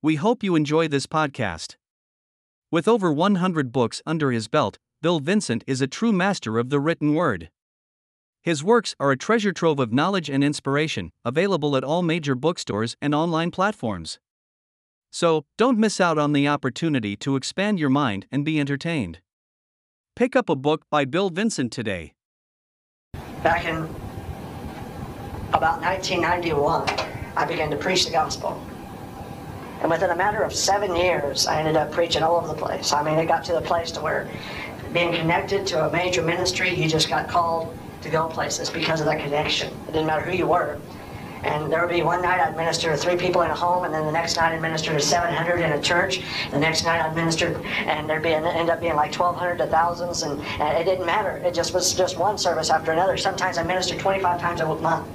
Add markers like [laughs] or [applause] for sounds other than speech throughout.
We hope you enjoy this podcast. With over 100 books under his belt, Bill Vincent is a true master of the written word. His works are a treasure trove of knowledge and inspiration, available at all major bookstores and online platforms. So, don't miss out on the opportunity to expand your mind and be entertained. Pick up a book by Bill Vincent today. Back in about 1991, I began to preach the gospel. And within a matter of seven years, I ended up preaching all over the place. I mean, it got to the place to where being connected to a major ministry, you just got called to go places because of that connection. It didn't matter who you were. And there would be one night I'd minister to three people in a home, and then the next night I'd minister to 700 in a church. The next night I'd minister, and there'd be end up being like 1,200 to thousands, and, and it didn't matter. It just was just one service after another. Sometimes I ministered 25 times a month,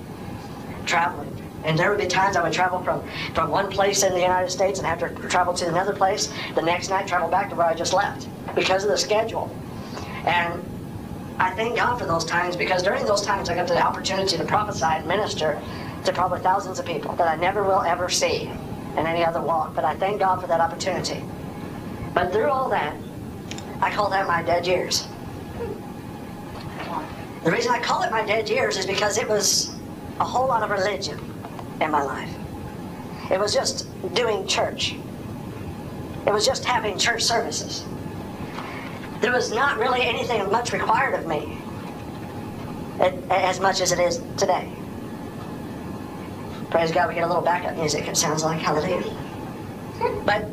traveling. And there would be times I would travel from, from one place in the United States and have to travel to another place. The next night, travel back to where I just left because of the schedule. And I thank God for those times because during those times I got the opportunity to prophesy and minister to probably thousands of people that I never will ever see in any other walk. But I thank God for that opportunity. But through all that, I call that my dead years. The reason I call it my dead years is because it was a whole lot of religion in my life. It was just doing church. It was just having church services. There was not really anything much required of me as much as it is today. Praise God, we get a little backup music, it sounds like. Hallelujah. But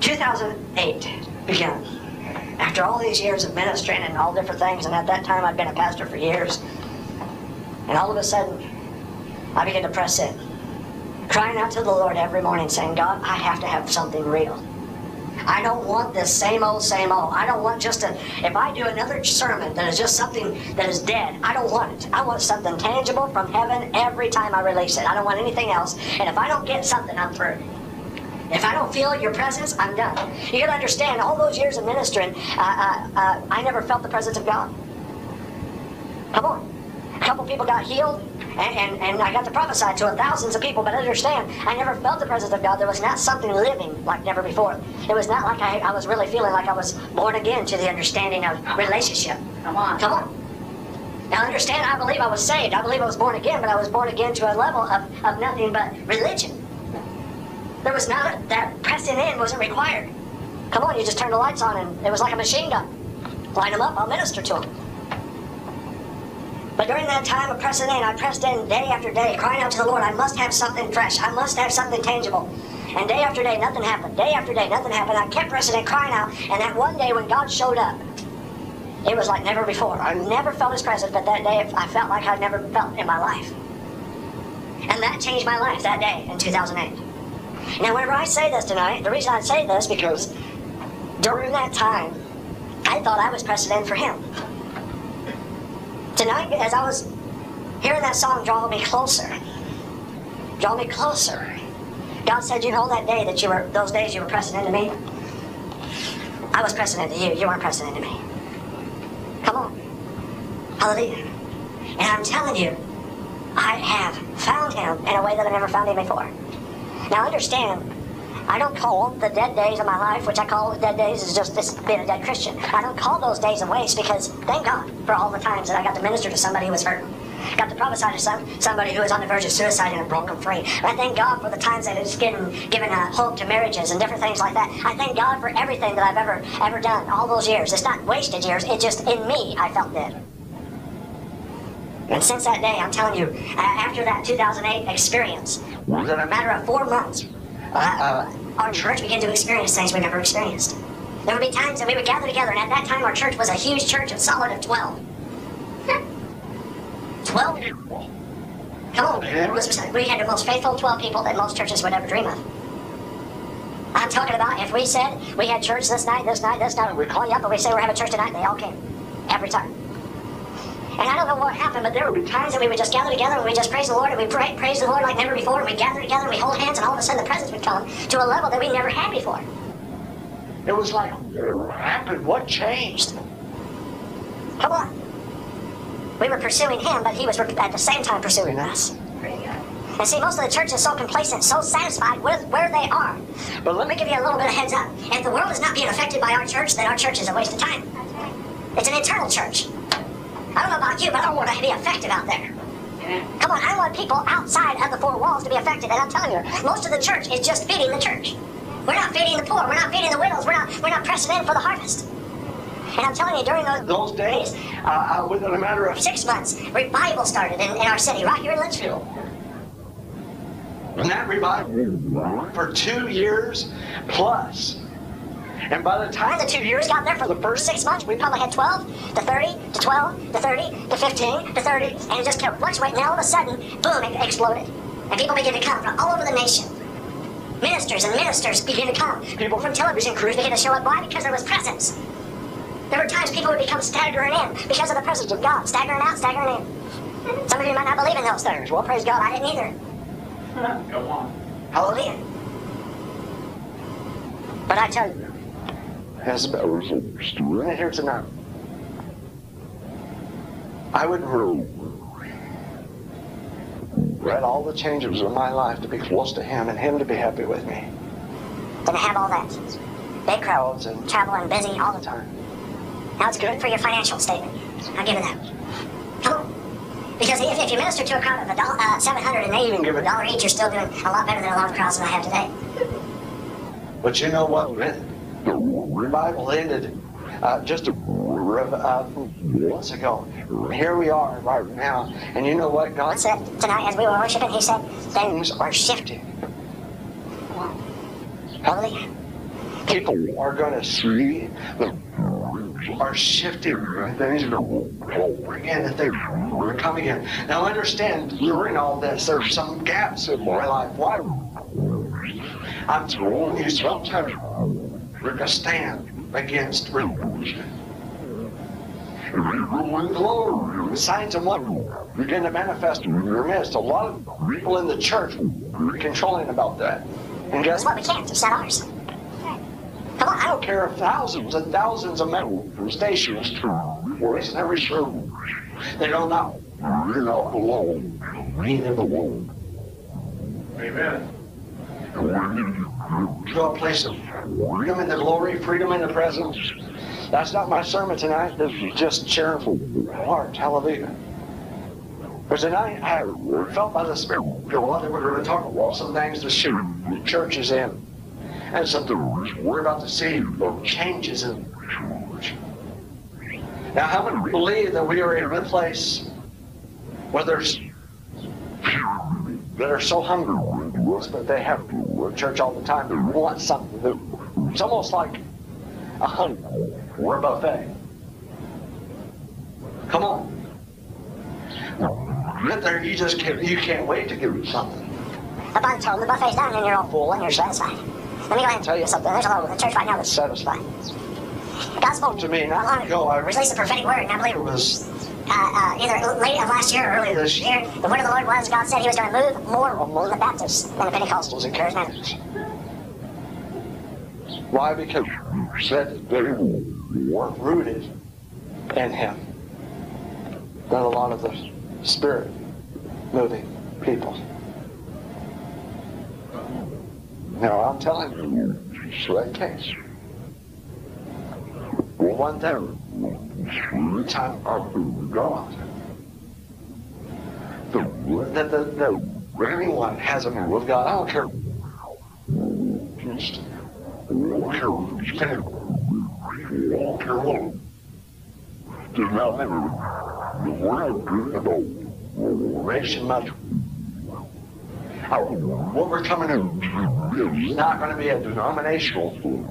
2008 began. After all these years of ministering and all different things, and at that time I'd been a pastor for years, and all of a sudden, I began to press in, crying out to the Lord every morning, saying, God, I have to have something real. I don't want this same old, same old. I don't want just a, if I do another sermon that is just something that is dead, I don't want it. I want something tangible from heaven every time I release it. I don't want anything else. And if I don't get something, I'm through. If I don't feel your presence, I'm done. You gotta understand, all those years of ministering, uh, uh, uh, I never felt the presence of God. Come on. A couple people got healed, and, and, and I got to prophesy to thousands of people, but understand, I never felt the presence of God. There was not something living like never before. It was not like I, I was really feeling like I was born again to the understanding of relationship. Come on. Come on. Now understand, I believe I was saved. I believe I was born again, but I was born again to a level of, of nothing but religion. There was not, that pressing in wasn't required. Come on, you just turn the lights on and it was like a machine gun. Line them up, I'll minister to them. But during that time of pressing in, I pressed in day after day, crying out to the Lord, I must have something fresh. I must have something tangible. And day after day, nothing happened. Day after day, nothing happened. I kept pressing in, crying out. And that one day when God showed up, it was like never before. I never felt His presence, but that day I felt like I'd never felt in my life. And that changed my life that day in 2008. Now, whenever I say this tonight, the reason I say this because during that time, I thought I was pressing in for Him tonight, as I was hearing that song draw me closer, draw me closer. God said, you know, that day that you were, those days you were pressing into me, I was pressing into you. You weren't pressing into me. Come on. Hallelujah. And I'm telling you, I have found him in a way that I never found him before. Now understand, I don't call the dead days of my life, which I call the dead days, is just this being a dead Christian. I don't call those days a waste because thank God for all the times that I got to minister to somebody who was hurting. Got to prophesy to some, somebody who was on the verge of suicide and it broke them free. I thank God for the times that it's given given a hope to marriages and different things like that. I thank God for everything that I've ever ever done all those years. It's not wasted years. It's just in me I felt dead. And since that day, I'm telling you, after that 2008 experience, in a matter of four months, our church began to experience things we never experienced. There would be times that we would gather together, and at that time our church was a huge church, of solid of 12. [laughs] 12 people. Come on, we had the most faithful 12 people that most churches would ever dream of. I'm talking about if we said we had church this night, this night, this night, we'd call you up and we say we're having church tonight, and they all came. Every time. And I don't know what happened, but there would be times that we would just gather together and we just praise the Lord and we pray, praise the Lord like never before. And we gather together and we hold hands and all of a sudden the presence would come to a level that we never had before. It was like, what happened? What changed? Come on. We were pursuing him, but he was at the same time pursuing us. And see, most of the church is so complacent, so satisfied with where they are. But let me give you a little bit of heads up. If the world is not being affected by our church, then our church is a waste of time. It's an eternal church. I don't about you, but I want to be effective out there. Come on, I want people outside of the four walls to be affected. And I'm telling you, most of the church is just feeding the church. We're not feeding the poor. We're not feeding the widows. We're not, we're not pressing in for the harvest. And I'm telling you, during those, those days, uh, uh, within a matter of six months, revival started in, in our city, right here in Litchfield. And that revival for two years plus. And by the time the two years got there, for the first six months, we probably had 12 to 30 to 12 to 30 to 15 to 30, and it just kept fluctuating. And all of a sudden, boom, it exploded. And people began to come from all over the nation. Ministers and ministers began to come. People from television crews began to show up. Why? Because there was presence. There were times people would become staggering in because of the presence of God. Staggering out, staggering in. Some of you might not believe in those things. Well, praise God, I didn't either. Go on. Hallelujah. But I tell you, Has about right here tonight. I would read all the changes of my life to be close to Him and Him to be happy with me. didn't have all that. Big crowds and traveling, busy all the time. Now it's good for your financial statement. I'll give you that. Come on. Because if, if you minister to a crowd of a dollar, uh, 700 and they even give a dollar each, you're still doing a lot better than a lot of crowds that I have today. But you know what? The revival ended uh, just a, uh, months ago. Here we are right now. And you know what? God said tonight as we were worshiping, He said, things are shifting. Hallelujah. people are going to see the are shifting things again that they're coming in. Now understand during all this there's some gaps in my life. Why? I'm telling you sometimes we're going to stand against religion. Glory, signs and wonders begin to manifest in your midst. A lot of people in the church are controlling about that. And guess what we can't. It's not ours. Come on, I don't care if thousands and thousands of manifestations voice in every service. They don't know. You're not alone. Lean in the womb. Amen. To a place of freedom in the glory, freedom in the presence. That's not my sermon tonight. This is just sharing from heart. Hallelujah. But tonight, I felt by the Spirit that we're going to talk about some things the church is in and something we're about to see changes in the church. Now, how many believe that we are in a place where there's that are so hungry but they have church all the time. They want something. That, it's almost like a hunger or a buffet. Come on. Get there, you just can't, you can't wait to give you something. Up on the tone, the buffet's down and you're all full and you're satisfied. Let me go ahead and tell you something. There's a lot of the church right now that's satisfied. God spoke To me, not long ago, I released a prophetic word, and I believe It was uh, uh, either late of last year or earlier this year. The word of the Lord was God said He was going to move more more the Baptists than the Pentecostals and Charismatics. why? Because they weren't rooted in Him. Not a lot of the spirit moving people. No, I'm telling you, it's that case. One thing, time of God, the, the, the, the, anyone has a move with God, I don't care. Just, I don't care what you think. I don't care what. Does not matter. The world good about nation much. What we're coming in is not going to be a denominational thing.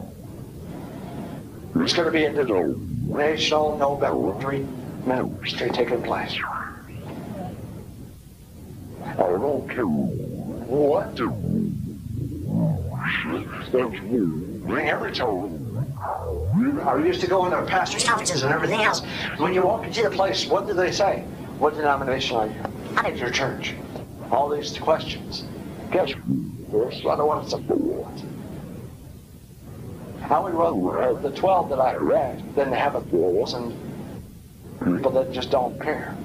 It's going to be a denominational, no boundary ministry taking place. I don't care what to bring every told. I used to go into pastors' conferences and everything else. When you walk into the place, what do they say? What denomination are you? I'm your church. All these questions. Guess I don't want to support. I would rather the 12 that I read than to have a thousand people that just don't care.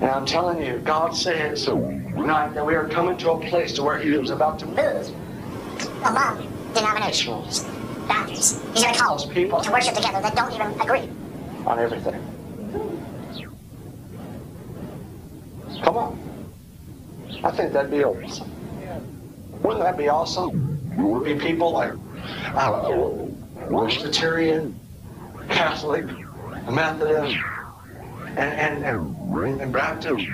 And I'm telling you, God says tonight that we are coming to a place to where He is about to move among denominations, boundaries. He's going to call Those people. to worship together that don't even agree. on everything. Come on. I think that'd be awesome. Wouldn't that be awesome? Be people like I don't know, Presbyterian, Catholic, Methodist, and and and, Baptist,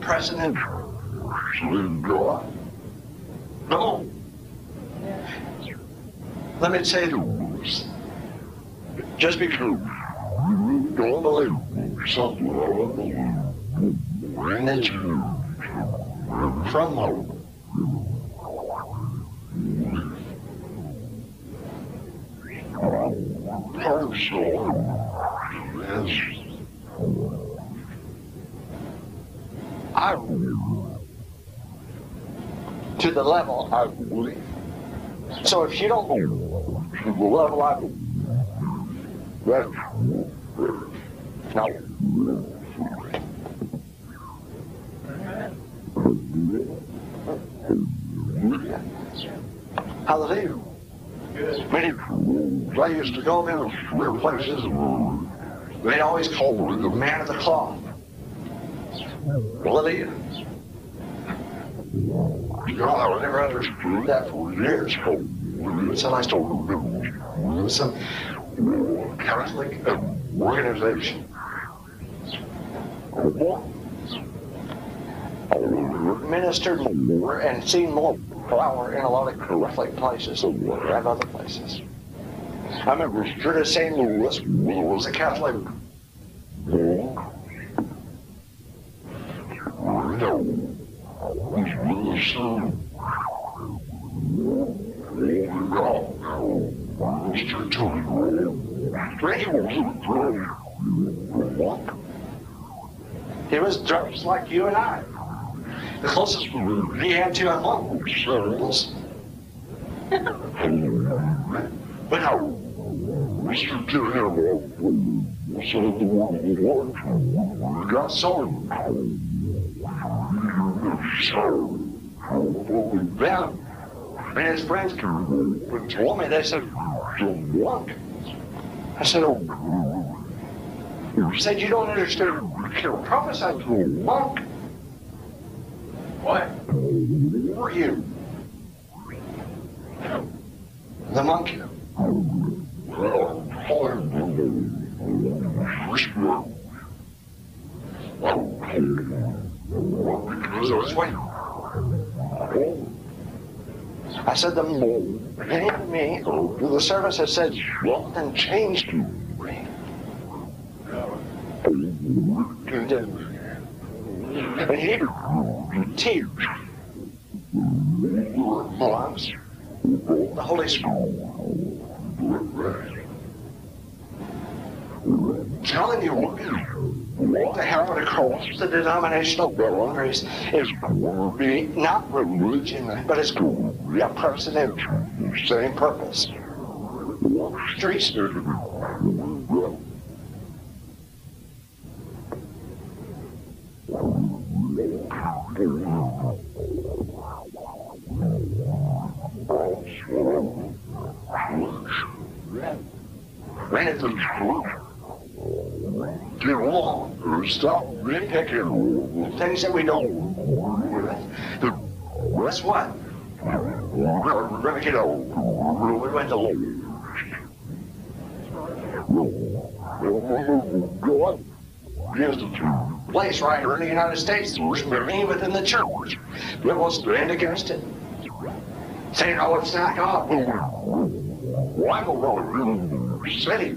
President. No. Let me say this. Just because you don't believe something you from home. To the level I believe. So if you don't to the level I believe, that no. Hallelujah. Many, used to go in places. They always called me the man of the cloth. Hallelujah. God, I never understood that for years. Until I started with some Catholic organization. Ministered more and seen more power in a lot of Catholic places have other places. I remember St. Louis was a Catholic. He was dressed like you and I. The closest he had to a monk was. But how? Mr. Gilliam said the one we got sold. So, them and his friends told me, they said, drunk. I said, oh, you said you don't understand. You can't prophesy to a monk. What? Who are you? The monkey. I said the man me the service has said and changed he tears. Belongs. The Holy Spirit. Telling you what the hell it costs the denominational boundaries is not religion, but it's a person same purpose. Streets. Man, it's a get along. Stop nitpicking things that we don't. Guess what? We're going to gives the place right here in the United States to remain within the church. We will stand against it. Say, no, it's not God. Why go wrong? City.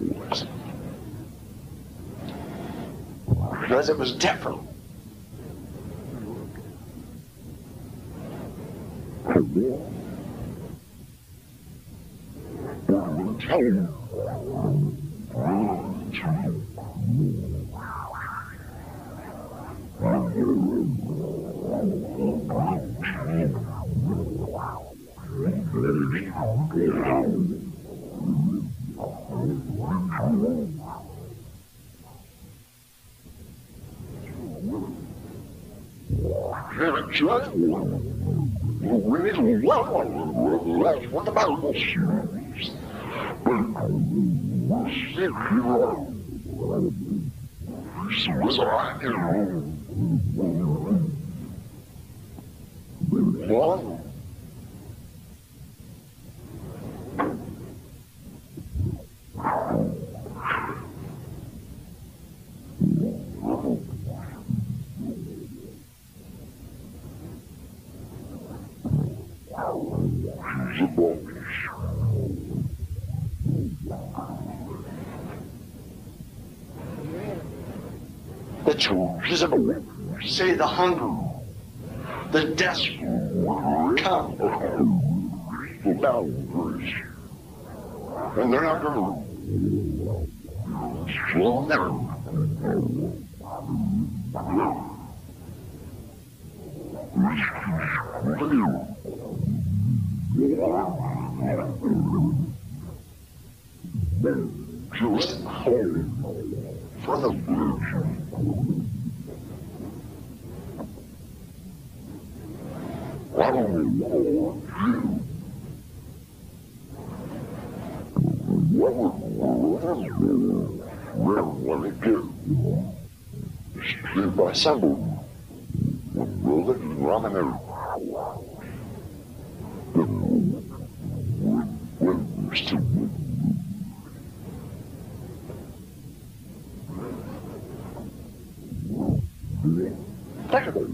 because it was different. What about Well, the choices of say the hunger, the desperate come. And they're not going to slow down. Just hold for the What it do? Street by symbol. Roll it and ramen it. Technically.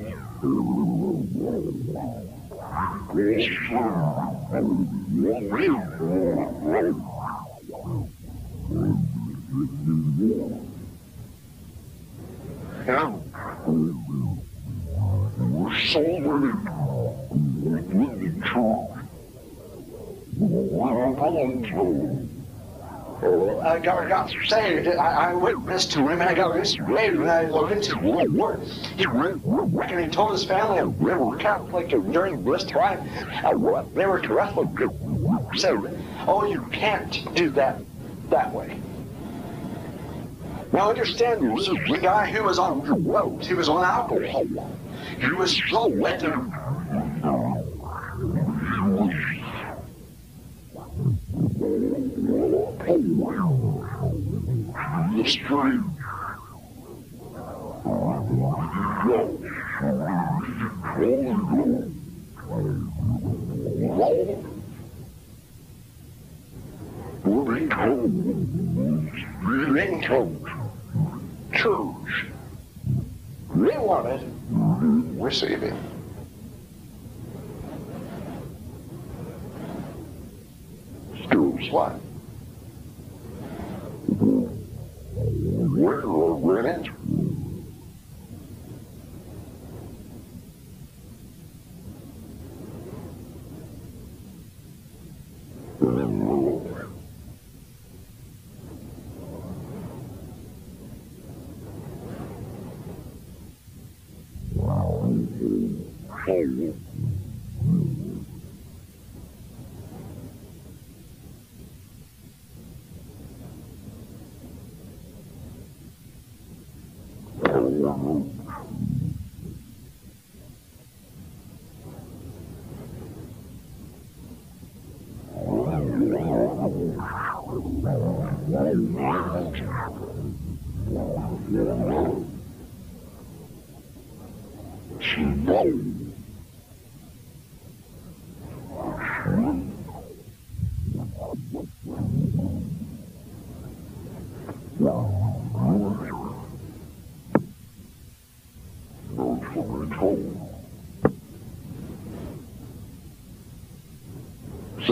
We're solving it. I got, I got saved. I, I witnessed to him I got saved and I looked into what he went and he told his family they were Catholic during this time. uh, They were Catholic. So, oh, you can't do that that way. Now understand, this is the guy who was on drugs. He was on alcohol. He was so wet and the street. Lincoln Church. Schools what? Where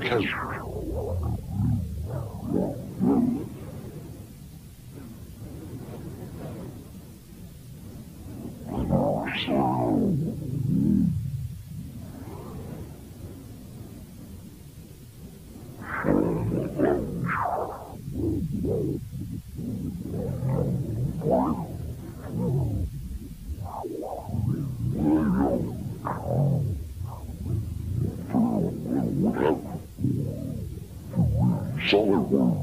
because wrong.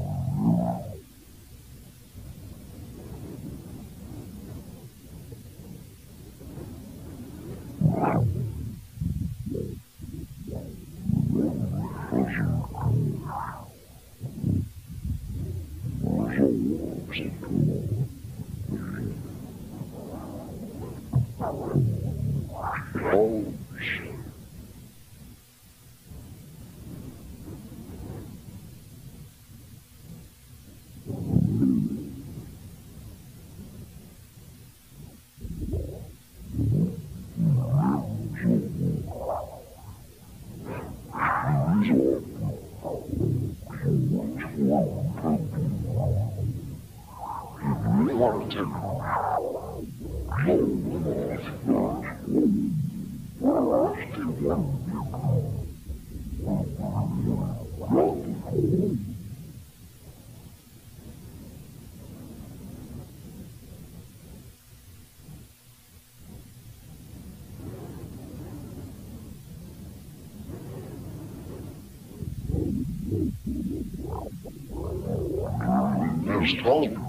first home.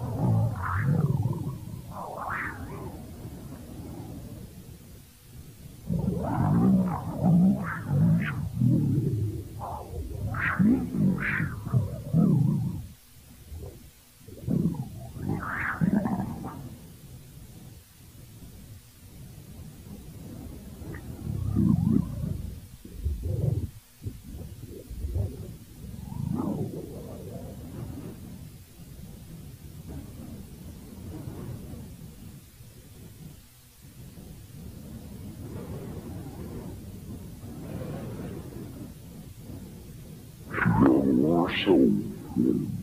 show.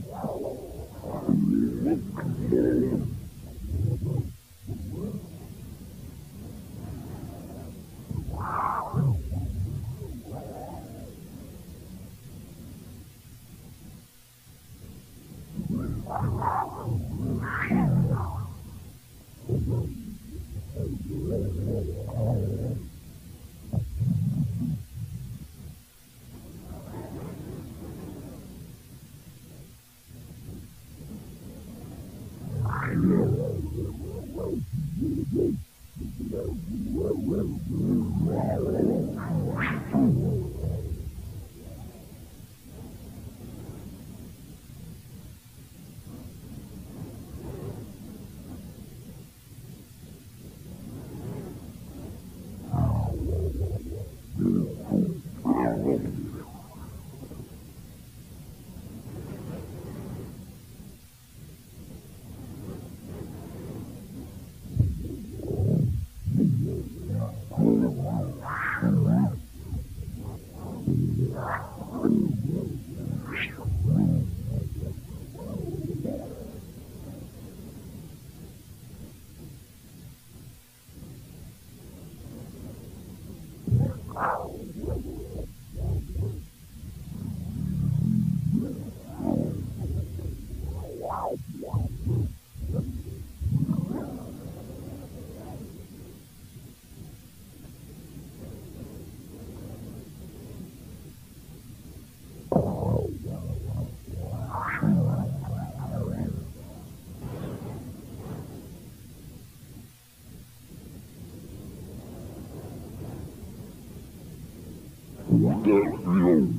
Where you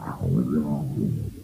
Ah, on me demande.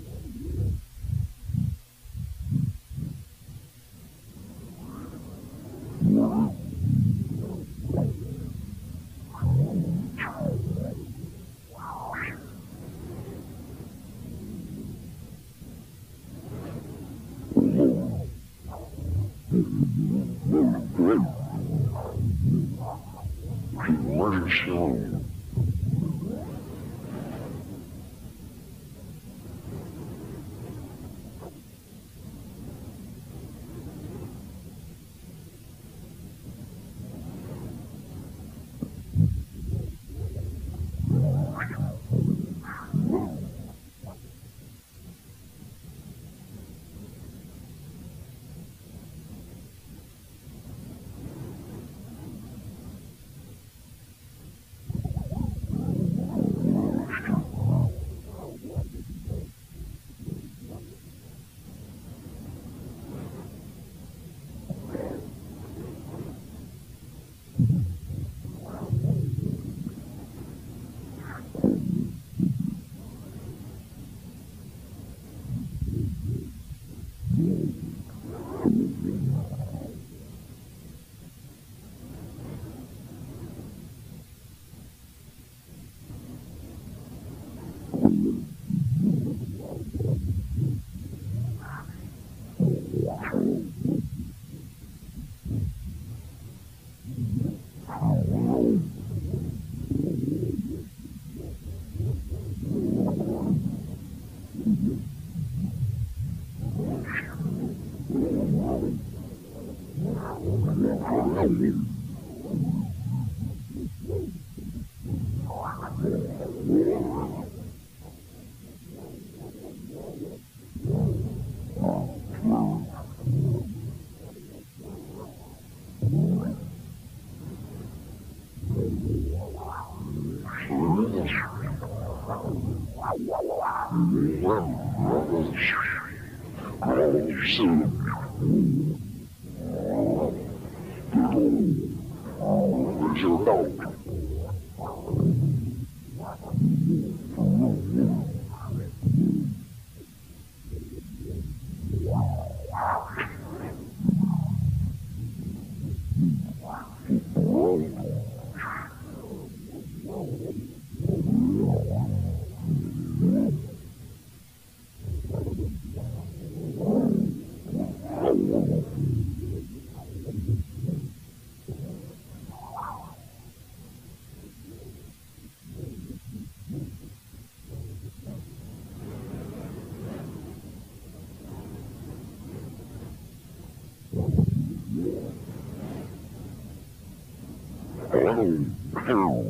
Não.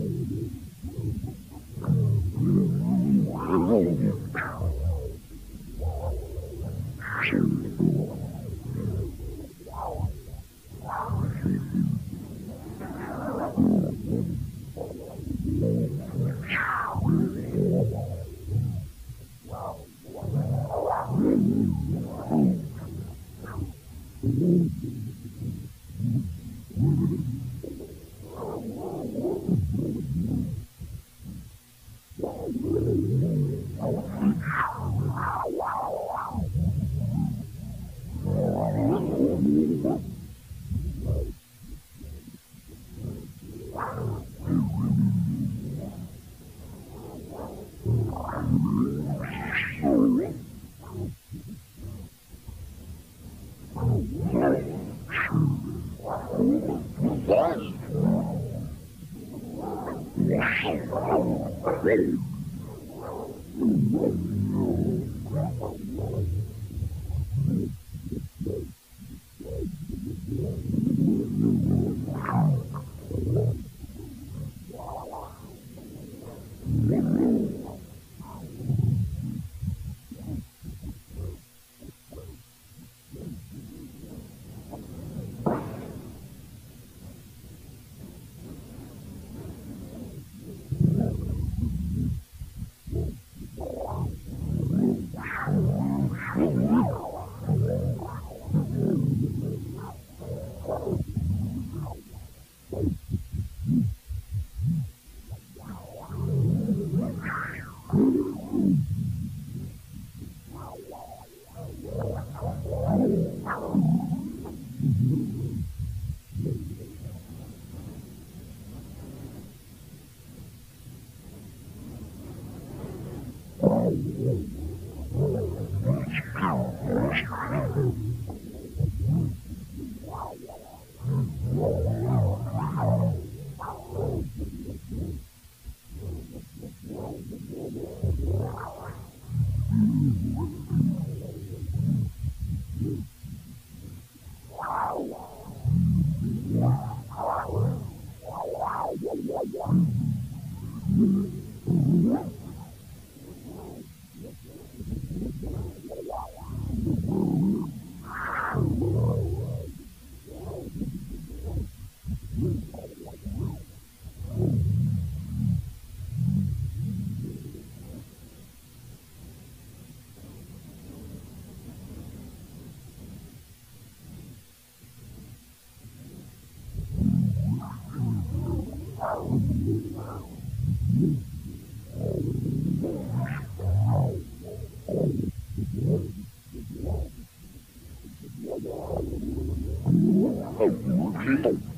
Mm-hmm.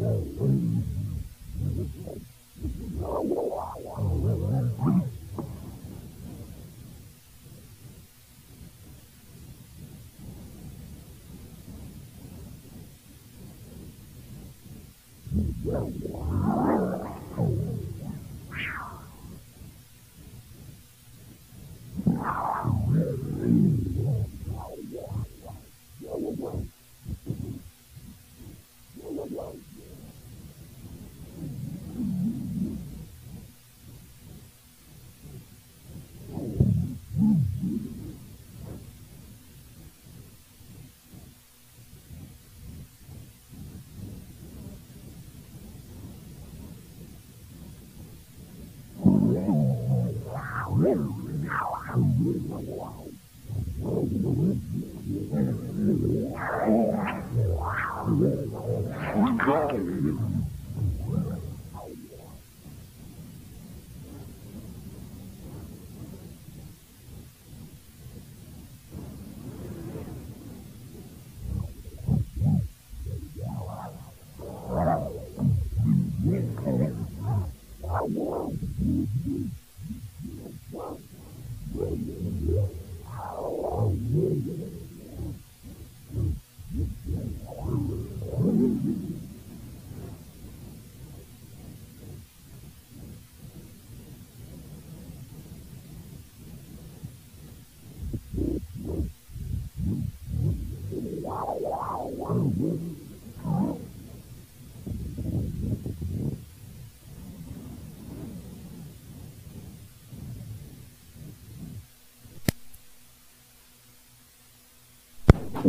thank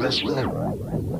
This way.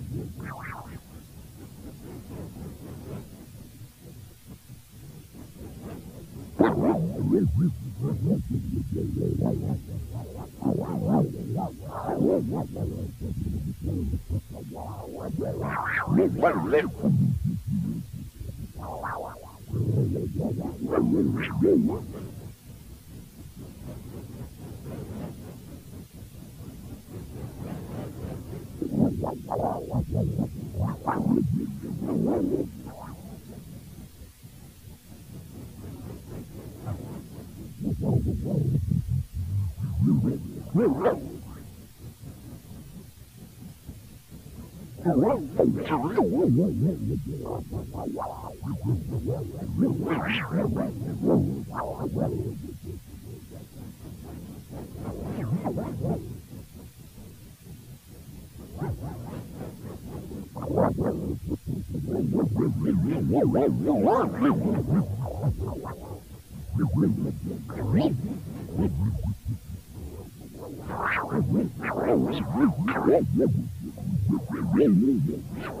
Oh, my God.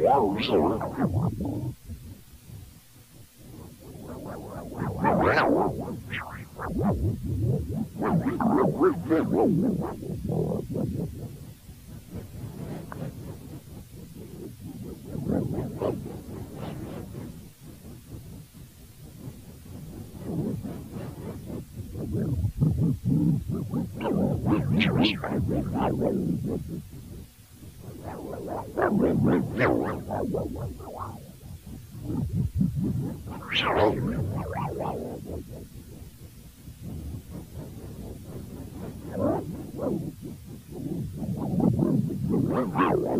Wow.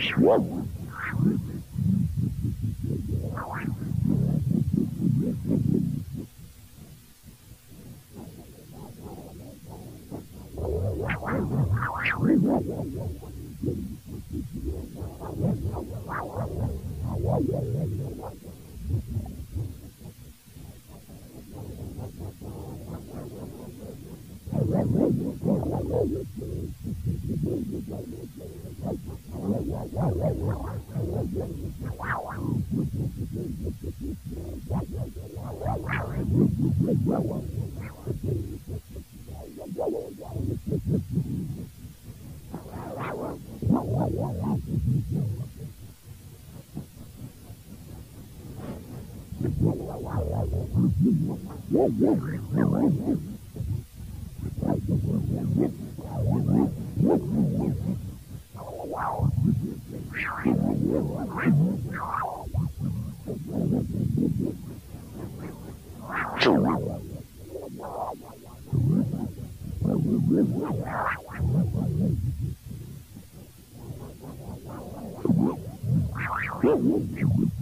Swallow. Eu amo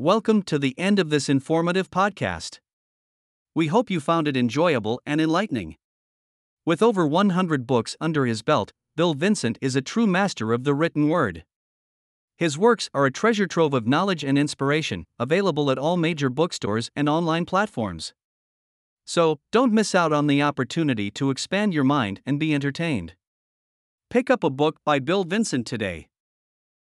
Welcome to the end of this informative podcast. We hope you found it enjoyable and enlightening. With over 100 books under his belt, Bill Vincent is a true master of the written word. His works are a treasure trove of knowledge and inspiration, available at all major bookstores and online platforms. So, don't miss out on the opportunity to expand your mind and be entertained. Pick up a book by Bill Vincent today.